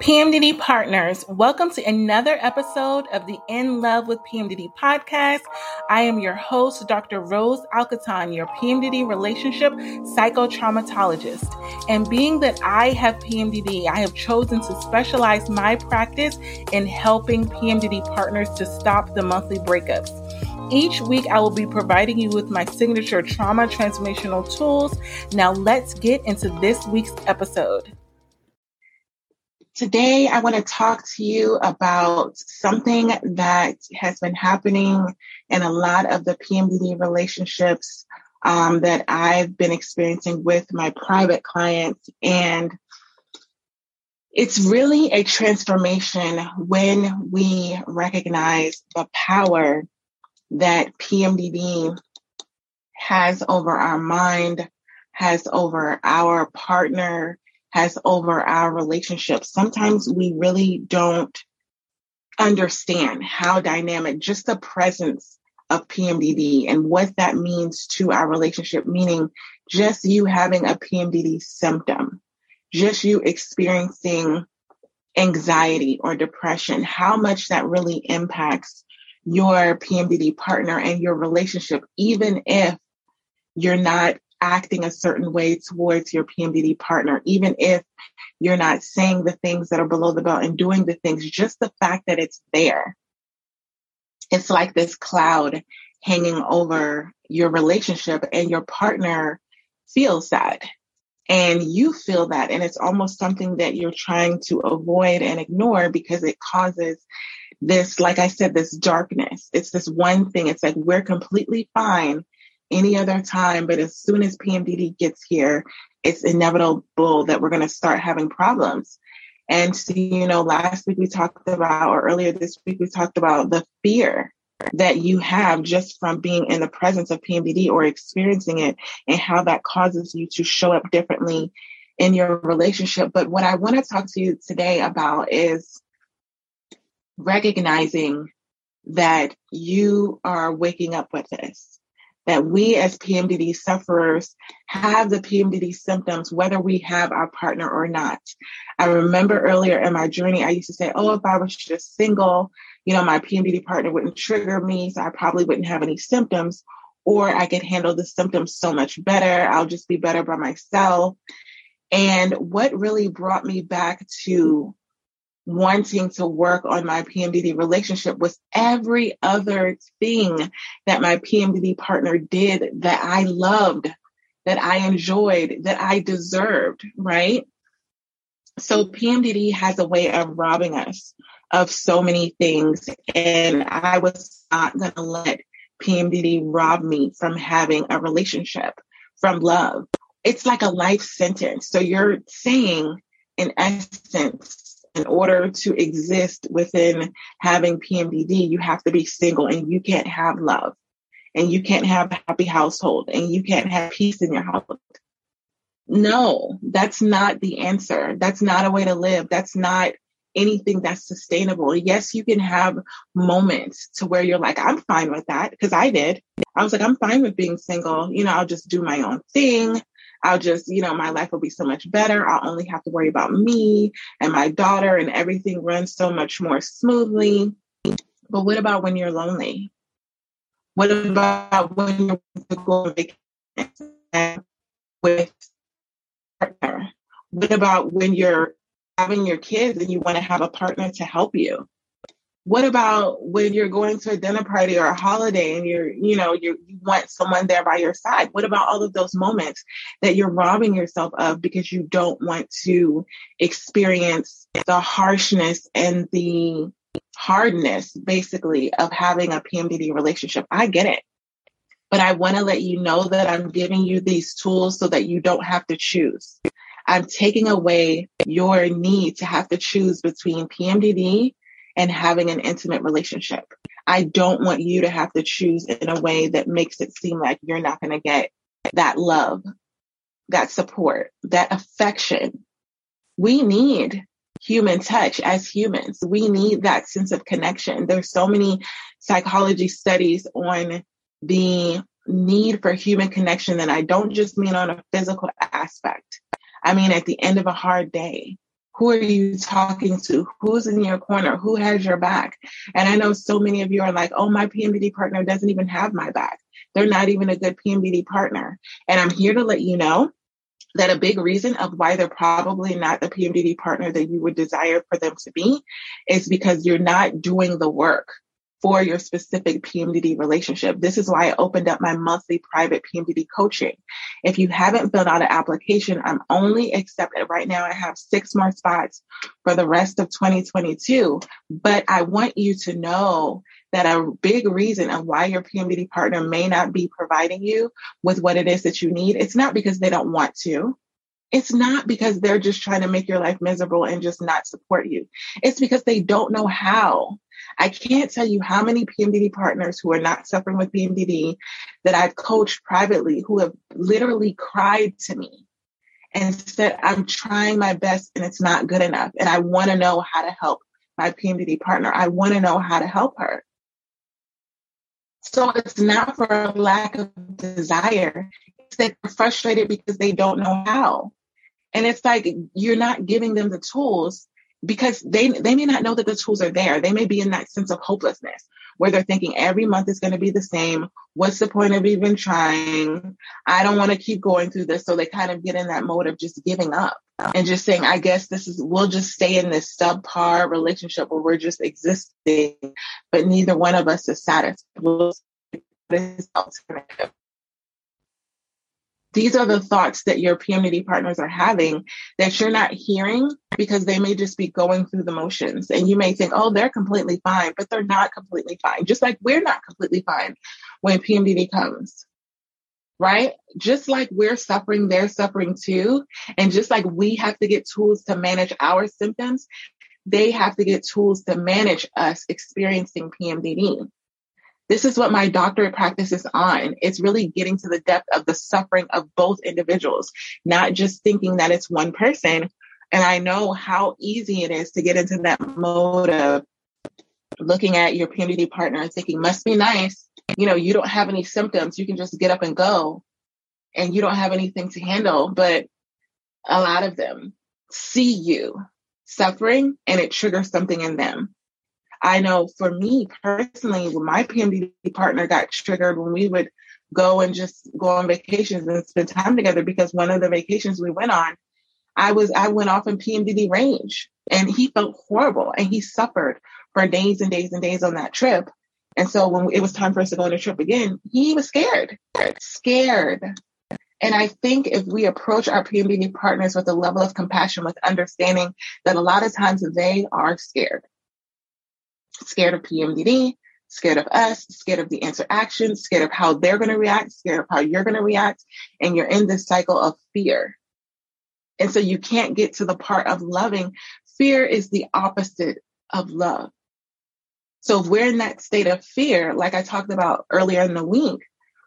PMDD partners, welcome to another episode of the In Love with PMDD podcast. I am your host, Dr. Rose Alcaton, your PMDD relationship psychotraumatologist. And being that I have PMDD, I have chosen to specialize my practice in helping PMDD partners to stop the monthly breakups. Each week, I will be providing you with my signature trauma transformational tools. Now, let's get into this week's episode. Today, I want to talk to you about something that has been happening in a lot of the PMDD relationships um, that I've been experiencing with my private clients. And it's really a transformation when we recognize the power that PMDD has over our mind, has over our partner, has over our relationships. Sometimes we really don't understand how dynamic just the presence of PMDD and what that means to our relationship, meaning just you having a PMDD symptom, just you experiencing anxiety or depression, how much that really impacts your PMDD partner and your relationship, even if you're not acting a certain way towards your PMDD partner, even if you're not saying the things that are below the belt and doing the things, just the fact that it's there. It's like this cloud hanging over your relationship and your partner feels that. And you feel that and it's almost something that you're trying to avoid and ignore because it causes this like i said this darkness. It's this one thing. It's like we're completely fine any other time. But as soon as PMDD gets here, it's inevitable that we're going to start having problems. And so, you know, last week we talked about, or earlier this week, we talked about the fear that you have just from being in the presence of PMDD or experiencing it and how that causes you to show up differently in your relationship. But what I want to talk to you today about is recognizing that you are waking up with this that we as PMDD sufferers have the PMDD symptoms, whether we have our partner or not. I remember earlier in my journey, I used to say, oh, if I was just single, you know, my PMDD partner wouldn't trigger me, so I probably wouldn't have any symptoms, or I could handle the symptoms so much better. I'll just be better by myself. And what really brought me back to wanting to work on my PMDD relationship was every other thing that my PMDD partner did that I loved, that I enjoyed, that I deserved, right? So PMDD has a way of robbing us of so many things. And I was not going to let PMDD rob me from having a relationship, from love. It's like a life sentence. So you're saying, in essence, in order to exist within having PMDD, you have to be single and you can't have love and you can't have a happy household and you can't have peace in your house. No, that's not the answer. That's not a way to live. That's not anything that's sustainable. Yes, you can have moments to where you're like, I'm fine with that because I did. I was like, I'm fine with being single. You know, I'll just do my own thing. I'll just, you know, my life will be so much better. I'll only have to worry about me and my daughter and everything runs so much more smoothly. But what about when you're lonely? What about when you're going vacation with partner? What about when you're having your kids and you want to have a partner to help you? What about when you're going to a dinner party or a holiday and you're, you know, you want someone there by your side? What about all of those moments that you're robbing yourself of because you don't want to experience the harshness and the hardness, basically, of having a PMDD relationship? I get it. But I want to let you know that I'm giving you these tools so that you don't have to choose. I'm taking away your need to have to choose between PMDD and having an intimate relationship. I don't want you to have to choose in a way that makes it seem like you're not going to get that love, that support, that affection. We need human touch as humans. We need that sense of connection. There's so many psychology studies on the need for human connection and I don't just mean on a physical aspect. I mean at the end of a hard day Who are you talking to? Who's in your corner? Who has your back? And I know so many of you are like, oh, my PMDD partner doesn't even have my back. They're not even a good PMDD partner. And I'm here to let you know that a big reason of why they're probably not the PMDD partner that you would desire for them to be is because you're not doing the work for your specific PMDD relationship. This is why I opened up my monthly private PMDD coaching. If you haven't filled out an application, I'm only accepted right now. I have six more spots for the rest of 2022, but I want you to know that a big reason of why your PMDD partner may not be providing you with what it is that you need, it's not because they don't want to. It's not because they're just trying to make your life miserable and just not support you. It's because they don't know how. I can't tell you how many PMDD partners who are not suffering with PMDD that I've coached privately who have literally cried to me and said, I'm trying my best and it's not good enough. And I want to know how to help my PMDD partner. I want to know how to help her. So it's not for a lack of desire. It's that they're frustrated because they don't know how. And it's like you're not giving them the tools because they they may not know that the tools are there. They may be in that sense of hopelessness where they're thinking every month is going to be the same. What's the point of even trying? I don't want to keep going through this. So they kind of get in that mode of just giving up and just saying, I guess this is, we'll just stay in this subpar relationship where we're just existing, but neither one of us is satisfied. These are the thoughts that your PMDD partners are having that you're not hearing because they may just be going through the motions. And you may think, oh, they're completely fine, but they're not completely fine. Just like we're not completely fine when PMDD comes. Right? Just like we're suffering, they're suffering too. And just like we have to get tools to manage our symptoms, they have to get tools to manage us experiencing PMDD. This is what my doctorate practice is on. It's really getting to the depth of the suffering of both individuals, not just thinking that it's one person. And I know how easy it is to get into that mode of looking at your PMDD partner and thinking, must be nice. You know, you don't have any symptoms. You can just get up and go and you don't have anything to handle. But a lot of them see you suffering and it triggers something in them. I know for me personally, when my PMDD partner got triggered when we would go and just go on vacations and spend time together because one of the vacations we went on, I was I went off in PMDD range and he felt horrible and he suffered for days and days and days on that trip. And so when it was time for us to go on a trip again, he was scared, scared. And I think if we approach our PMDD partners with a level of compassion, with understanding that a lot of times they are scared scared of PMDD, scared of us, scared of the interaction, scared of how they're going to react, scared of how you're going to react. And you're in this cycle of fear. And so you can't get to the part of loving. Fear is the opposite of love. So if we're in that state of fear, like I talked about earlier in the week,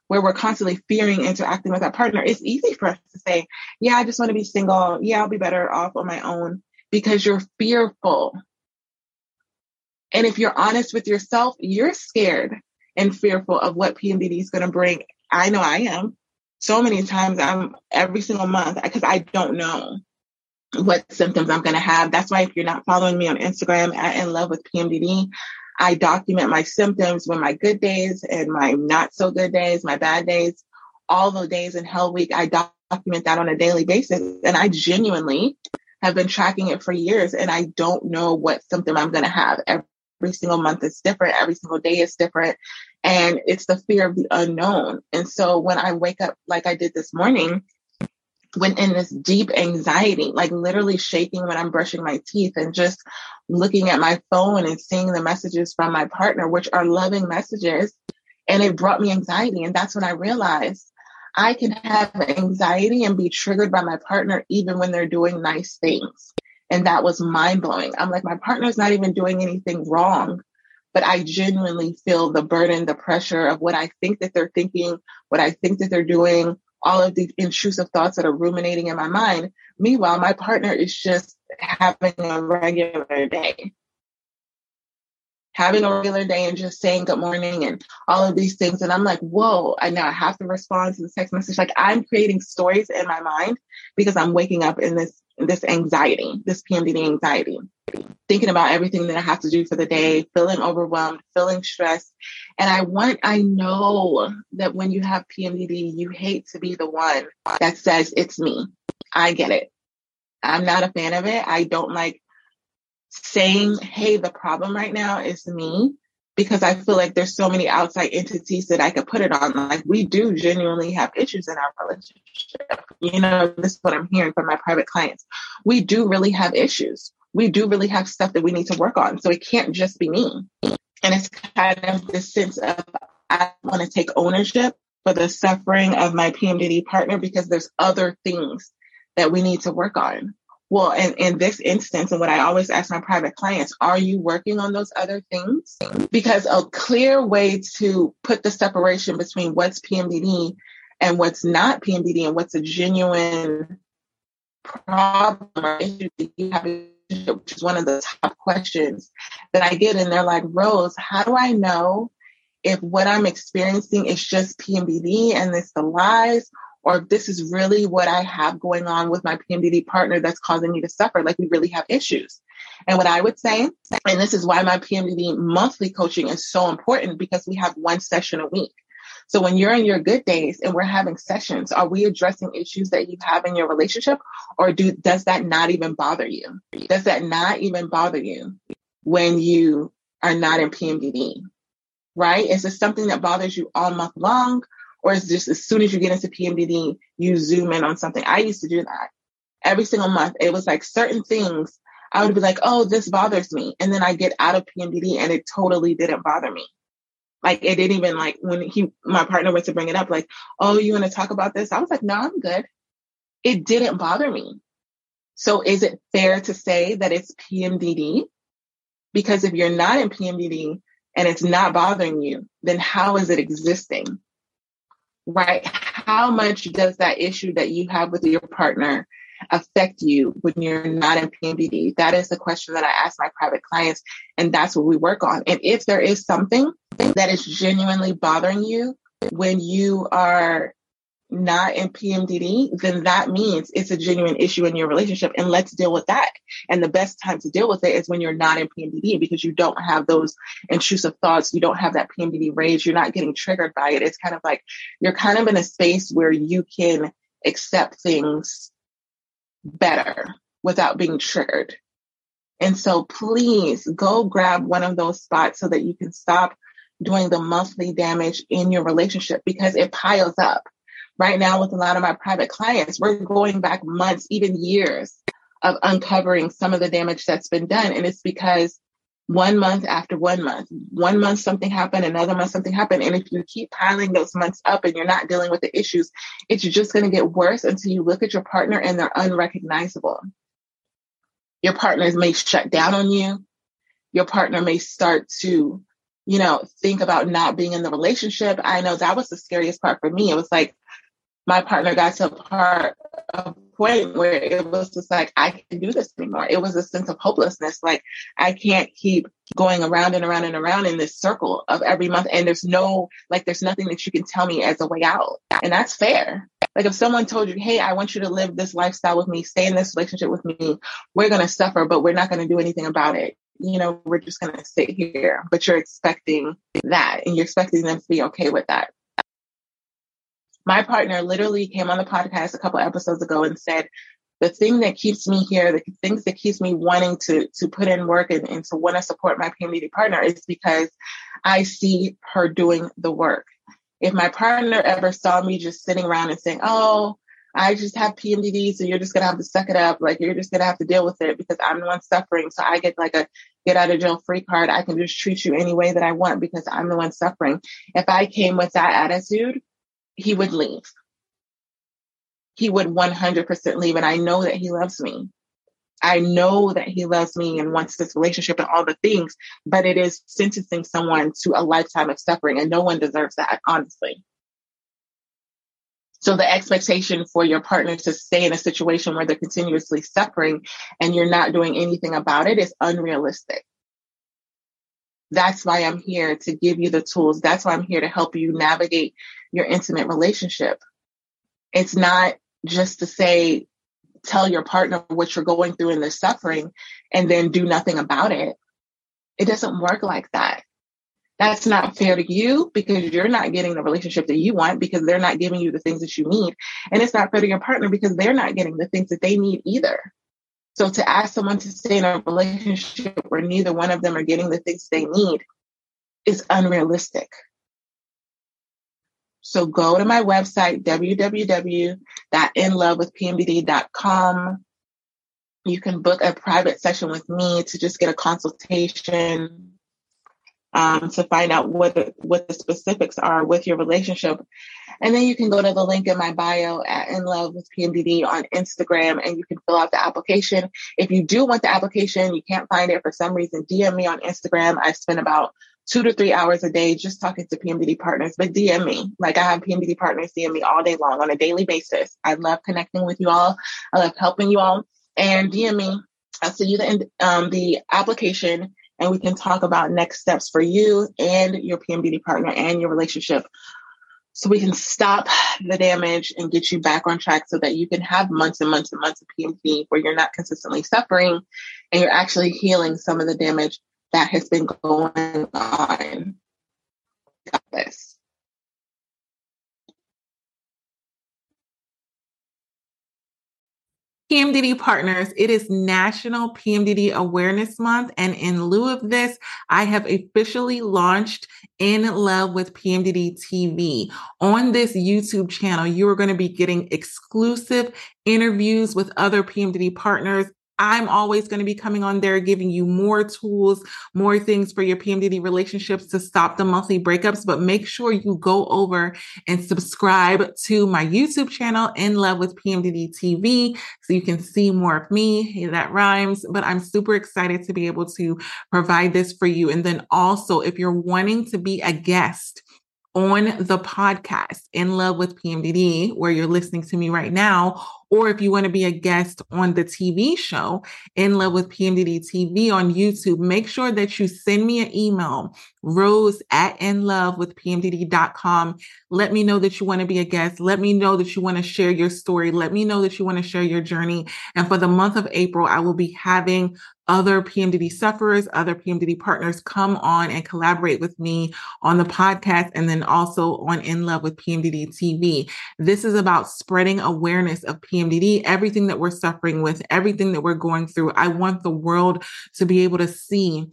where we're constantly fearing interacting with our partner, it's easy for us to say, yeah, I just want to be single. Yeah, I'll be better off on my own because you're fearful and if you're honest with yourself, you're scared and fearful of what PMDD is going to bring. I know I am. So many times I'm every single month because I don't know what symptoms I'm going to have. That's why if you're not following me on Instagram at In Love with PMDD, I document my symptoms when my good days and my not so good days, my bad days, all the days in Hell Week. I document that on a daily basis. And I genuinely have been tracking it for years and I don't know what symptom I'm going to have every every single month is different. Every single day is different. And it's the fear of the unknown. And so when I wake up like I did this morning, when in this deep anxiety, like literally shaking when I'm brushing my teeth and just looking at my phone and seeing the messages from my partner, which are loving messages. And it brought me anxiety. And that's when I realized I can have anxiety and be triggered by my partner even when they're doing nice things. And that was mind blowing. I'm like, my partner's not even doing anything wrong, but I genuinely feel the burden, the pressure of what I think that they're thinking, what I think that they're doing, all of the intrusive thoughts that are ruminating in my mind. Meanwhile, my partner is just having a regular day. Having a regular day and just saying good morning and all of these things. And I'm like, whoa, I now I have to respond to the text message. Like I'm creating stories in my mind because I'm waking up in this this anxiety, this PMDD anxiety, thinking about everything that I have to do for the day, feeling overwhelmed, feeling stressed. And I want, I know that when you have PMDD, you hate to be the one that says it's me. I get it. I'm not a fan of it. I don't like saying, Hey, the problem right now is me because I feel like there's so many outside entities that I could put it on. Like we do genuinely have issues in our relationship. You know, this is what I'm hearing from my private clients. We do really have issues. We do really have stuff that we need to work on. So it can't just be me. And it's kind of this sense of I want to take ownership for the suffering of my PMDD partner because there's other things that we need to work on. Well, in, in this instance, and what I always ask my private clients, are you working on those other things? Because a clear way to put the separation between what's PMDD and what's not PMDD and what's a genuine problem or issue that you have, which is one of the top questions that I get. And they're like, Rose, how do I know if what I'm experiencing is just PMDD and it's the lies or this is really what I have going on with my PMDD partner that's causing me to suffer, like we really have issues. And what I would say, and this is why my PMDD monthly coaching is so important because we have one session a week. So when you're in your good days and we're having sessions, are we addressing issues that you have in your relationship or do, does that not even bother you? Does that not even bother you when you are not in PMDD? Right? Is this something that bothers you all month long? Or it's just as soon as you get into PMDD, you zoom in on something. I used to do that every single month. It was like certain things I would be like, oh, this bothers me. And then I get out of PMDD and it totally didn't bother me. Like it didn't even like when he, my partner went to bring it up, like, oh, you want to talk about this? I was like, no, I'm good. It didn't bother me. So is it fair to say that it's PMDD? Because if you're not in PMDD and it's not bothering you, then how is it existing? Right? How much does that issue that you have with your partner affect you when you're not in PMDD? That is the question that I ask my private clients, and that's what we work on. And if there is something that is genuinely bothering you when you are not in PMDD, then that means it's a genuine issue in your relationship and let's deal with that. And the best time to deal with it is when you're not in PMDD because you don't have those intrusive thoughts. You don't have that PMDD rage. You're not getting triggered by it. It's kind of like you're kind of in a space where you can accept things better without being triggered. And so please go grab one of those spots so that you can stop doing the monthly damage in your relationship because it piles up right now with a lot of my private clients, we're going back months, even years of uncovering some of the damage that's been done. And it's because one month after one month, one month something happened, another month something happened. And if you keep piling those months up and you're not dealing with the issues, it's just going to get worse until you look at your partner and they're unrecognizable. Your partners may shut down on you. Your partner may start to, you know, think about not being in the relationship. I know that was the scariest part for me. It was like, my partner got to a part a point where it was just like I can't do this anymore. It was a sense of hopelessness. Like I can't keep going around and around and around in this circle of every month and there's no like there's nothing that you can tell me as a way out. And that's fair. Like if someone told you, Hey, I want you to live this lifestyle with me, stay in this relationship with me, we're gonna suffer, but we're not gonna do anything about it. You know, we're just gonna sit here. But you're expecting that and you're expecting them to be okay with that my partner literally came on the podcast a couple episodes ago and said, the thing that keeps me here, the things that keeps me wanting to to put in work and, and to want to support my PMDD partner is because I see her doing the work. If my partner ever saw me just sitting around and saying, "Oh, I just have PMDD, so you're just gonna have to suck it up. Like you're just gonna have to deal with it because I'm the one suffering. So I get like a get out of jail free card. I can just treat you any way that I want because I'm the one suffering. If I came with that attitude, he would leave. He would 100% leave. And I know that he loves me. I know that he loves me and wants this relationship and all the things, but it is sentencing someone to a lifetime of suffering and no one deserves that, honestly. So the expectation for your partner to stay in a situation where they're continuously suffering and you're not doing anything about it is unrealistic. That's why I'm here to give you the tools. That's why I'm here to help you navigate your intimate relationship. It's not just to say, tell your partner what you're going through and the suffering and then do nothing about it. It doesn't work like that. That's not fair to you because you're not getting the relationship that you want because they're not giving you the things that you need. And it's not fair to your partner because they're not getting the things that they need either. So to ask someone to stay in a relationship where neither one of them are getting the things they need is unrealistic. So go to my website, www.inlovewithpmdd.com. You can book a private session with me to just get a consultation um, to find out what the, what the specifics are with your relationship. And then you can go to the link in my bio at In Love with PMDD on Instagram and you can fill out the application. If you do want the application, you can't find it for some reason, DM me on Instagram. I spend about two to three hours a day just talking to PMDD partners, but DM me. Like I have PMDD partners DM me all day long on a daily basis. I love connecting with you all. I love helping you all and DM me. I'll send you the, um, the application and we can talk about next steps for you and your PMDD partner and your relationship. So we can stop the damage and get you back on track so that you can have months and months and months of PMDD where you're not consistently suffering and you're actually healing some of the damage that has been going on. This. PMDD partners, it is National PMDD Awareness Month. And in lieu of this, I have officially launched In Love with PMDD TV. On this YouTube channel, you are going to be getting exclusive interviews with other PMDD partners I'm always going to be coming on there, giving you more tools, more things for your PMDD relationships to stop the monthly breakups. But make sure you go over and subscribe to my YouTube channel, In Love with PMDD TV, so you can see more of me. Hey, that rhymes, but I'm super excited to be able to provide this for you. And then also, if you're wanting to be a guest, on the podcast in love with PMDD, where you're listening to me right now, or if you want to be a guest on the TV show, In Love with PMDD TV on YouTube, make sure that you send me an email, rose at inlovewithpmdd.com. Let me know that you want to be a guest. Let me know that you want to share your story. Let me know that you want to share your journey. And for the month of April, I will be having other PMDD sufferers, other PMDD partners come on and collaborate with me on the podcast and then also on In Love with PMDD TV. This is about spreading awareness of Everything that we're suffering with, everything that we're going through. I want the world to be able to see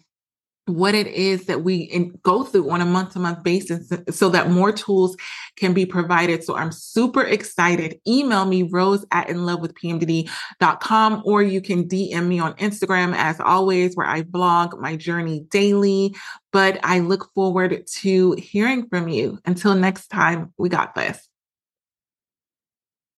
what it is that we go through on a month to month basis uh, so that more tools can be provided. So I'm super excited. Email me rose at inlovewithpmdd.com or you can DM me on Instagram as always, where I blog my journey daily. But I look forward to hearing from you. Until next time, we got this.